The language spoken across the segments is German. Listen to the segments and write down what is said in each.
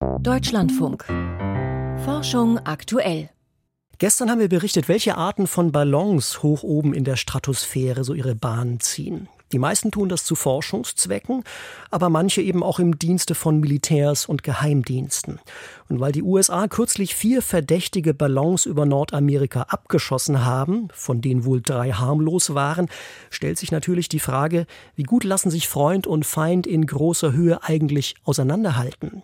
Deutschlandfunk. Forschung aktuell. Gestern haben wir berichtet, welche Arten von Ballons hoch oben in der Stratosphäre so ihre Bahn ziehen. Die meisten tun das zu Forschungszwecken, aber manche eben auch im Dienste von Militärs und Geheimdiensten. Und weil die USA kürzlich vier verdächtige Ballons über Nordamerika abgeschossen haben, von denen wohl drei harmlos waren, stellt sich natürlich die Frage, wie gut lassen sich Freund und Feind in großer Höhe eigentlich auseinanderhalten.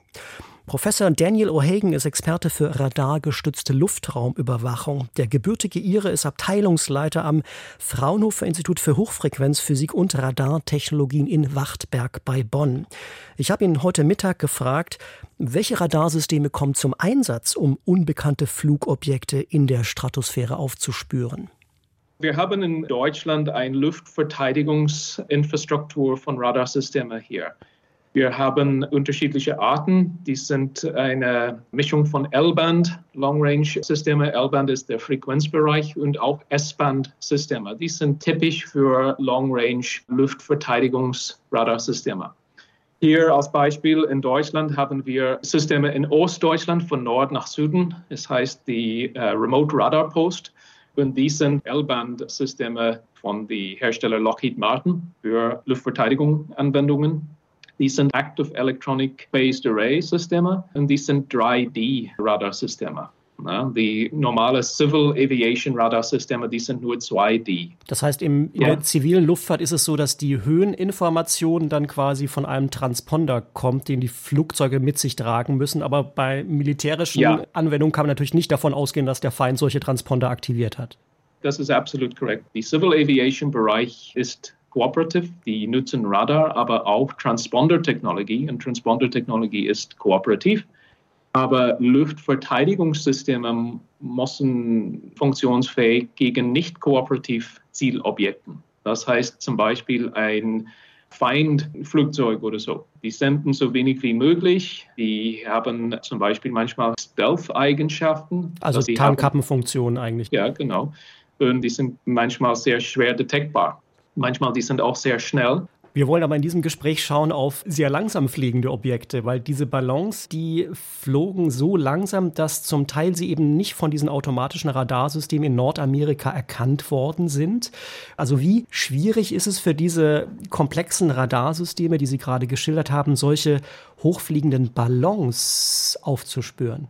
Professor Daniel O'Hagan ist Experte für radargestützte Luftraumüberwachung. Der gebürtige Ire ist Abteilungsleiter am Fraunhofer Institut für Hochfrequenzphysik und Radartechnologien in Wachtberg bei Bonn. Ich habe ihn heute Mittag gefragt, welche Radarsysteme kommen zum Einsatz, um unbekannte Flugobjekte in der Stratosphäre aufzuspüren? Wir haben in Deutschland eine Luftverteidigungsinfrastruktur von Radarsystemen hier. Wir haben unterschiedliche Arten. Die sind eine Mischung von L-Band, Long-Range-Systeme. L-Band ist der Frequenzbereich und auch S-Band-Systeme. Die sind typisch für Long-Range-Luftverteidigungsradarsysteme. Hier als Beispiel in Deutschland haben wir Systeme in Ostdeutschland von Nord nach Süden. Es heißt die uh, Remote Radar Post. Und die sind L-Band-Systeme von dem Hersteller Lockheed Martin für Luftverteidigungsanwendungen. Die sind Active Electronic Based Array Systeme und die sind 3D Radarsysteme. Ja, die normale Civil Aviation Radarsysteme, die sind nur 2D. Das heißt, im, in ja. der zivilen Luftfahrt ist es so, dass die Höheninformation dann quasi von einem Transponder kommt, den die Flugzeuge mit sich tragen müssen. Aber bei militärischen ja. Anwendungen kann man natürlich nicht davon ausgehen, dass der Feind solche Transponder aktiviert hat. Das ist absolut korrekt. Die Civil Aviation Bereich ist kooperativ, die nutzen Radar, aber auch Transponder-Technologie. Und Transponder-Technologie ist kooperativ. Aber Luftverteidigungssysteme müssen funktionsfähig gegen nicht kooperativ Zielobjekten. Das heißt zum Beispiel ein Feindflugzeug oder so. Die senden so wenig wie möglich. Die haben zum Beispiel manchmal Stealth-Eigenschaften. Also, also Tarnkappenfunktionen eigentlich. Ja, genau. Und die sind manchmal sehr schwer detektbar. Manchmal, die sind auch sehr schnell. Wir wollen aber in diesem Gespräch schauen auf sehr langsam fliegende Objekte, weil diese Ballons, die flogen so langsam, dass zum Teil sie eben nicht von diesen automatischen Radarsystemen in Nordamerika erkannt worden sind. Also wie schwierig ist es für diese komplexen Radarsysteme, die Sie gerade geschildert haben, solche hochfliegenden Ballons aufzuspüren?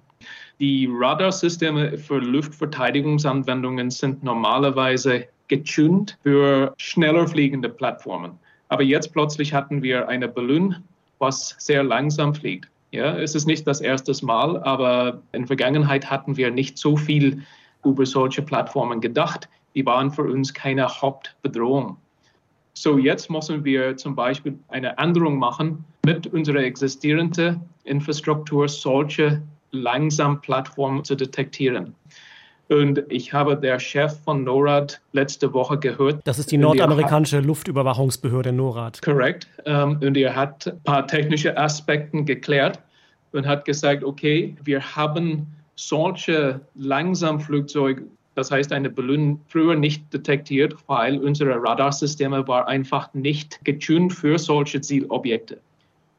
Die Radarsysteme für Luftverteidigungsanwendungen sind normalerweise getuned für schneller fliegende Plattformen. Aber jetzt plötzlich hatten wir eine Ballon, was sehr langsam fliegt. Ja, es ist nicht das erste Mal, aber in der Vergangenheit hatten wir nicht so viel über solche Plattformen gedacht. Die waren für uns keine Hauptbedrohung. So jetzt müssen wir zum Beispiel eine Änderung machen mit unserer existierenden Infrastruktur, solche langsam Plattformen zu detektieren. Und ich habe der Chef von NORAD letzte Woche gehört. Das ist die nordamerikanische hat, Luftüberwachungsbehörde NORAD. Korrekt. Ähm, und er hat ein paar technische Aspekte geklärt und hat gesagt, okay, wir haben solche Langsamflugzeuge, das heißt eine Ballon, früher nicht detektiert, weil unsere Radarsysteme war einfach nicht getuned für solche Zielobjekte.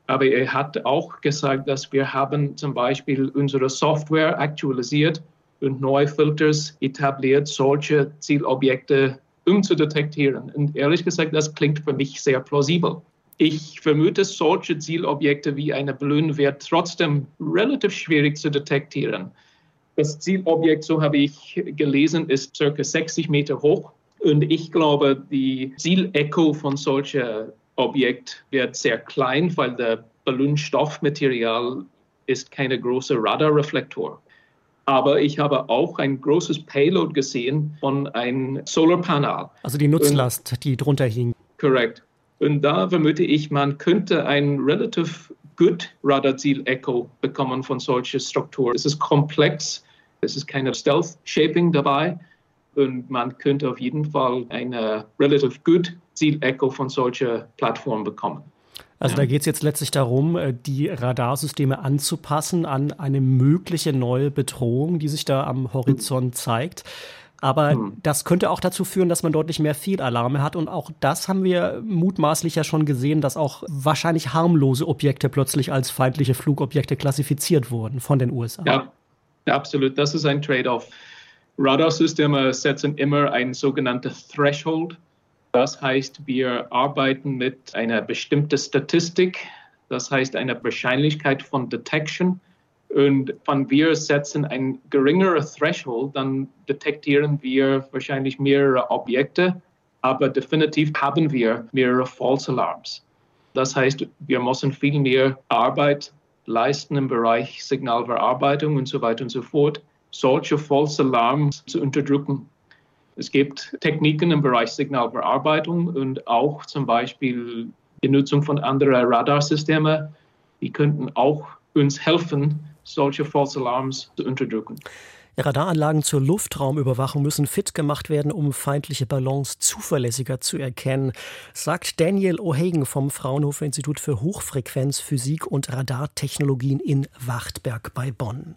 Aber er hat auch gesagt, dass wir haben zum Beispiel unsere Software aktualisiert und neue Filters etabliert, solche Zielobjekte umzudetektieren. Und ehrlich gesagt, das klingt für mich sehr plausibel. Ich vermute, solche Zielobjekte wie eine Ballon wird trotzdem relativ schwierig zu detektieren. Das Zielobjekt, so habe ich gelesen, ist circa 60 Meter hoch. Und ich glaube, die Zielecho von solchen Objekt wird sehr klein, weil der Ballonstoffmaterial ist keine große Radarreflektor. Aber ich habe auch ein großes Payload gesehen von einem Solarpanel. Also die Nutzlast, Und, die drunter hing. Korrekt. Und da vermute ich, man könnte ein relativ gut Radarziel-Echo bekommen von solcher Struktur. Es ist komplex, es ist keine Stealth-Shaping dabei und man könnte auf jeden Fall eine relativ gut Ziel-Echo von solcher Plattform bekommen. Also da geht es jetzt letztlich darum, äh, die Radarsysteme anzupassen an eine mögliche neue Bedrohung, die sich da am Horizont zeigt. Aber hm. das könnte auch dazu führen, dass man deutlich mehr Fehlalarme hat. Und auch das haben wir mutmaßlich ja schon gesehen, dass auch wahrscheinlich harmlose Objekte plötzlich als feindliche Flugobjekte klassifiziert wurden von den USA. Ja, absolut. Das ist ein Trade-off. Radarsysteme setzen immer ein sogenanntes Threshold. Das heißt, wir arbeiten mit einer bestimmten Statistik, das heißt eine Wahrscheinlichkeit von Detection. Und wenn wir setzen ein geringeres Threshold, dann detektieren wir wahrscheinlich mehrere Objekte, aber definitiv haben wir mehrere False Alarms. Das heißt, wir müssen viel mehr Arbeit leisten im Bereich Signalverarbeitung und so weiter und so fort solche False Alarms zu unterdrücken. Es gibt Techniken im Bereich Signalbearbeitung und auch zum Beispiel die Nutzung von anderen Radarsystemen, die könnten auch uns helfen, solche False Alarms zu unterdrücken. Radaranlagen zur Luftraumüberwachung müssen fit gemacht werden, um feindliche Ballons zuverlässiger zu erkennen, sagt Daniel O'Hagan vom Fraunhofer Institut für Hochfrequenzphysik und Radartechnologien in Wachtberg bei Bonn.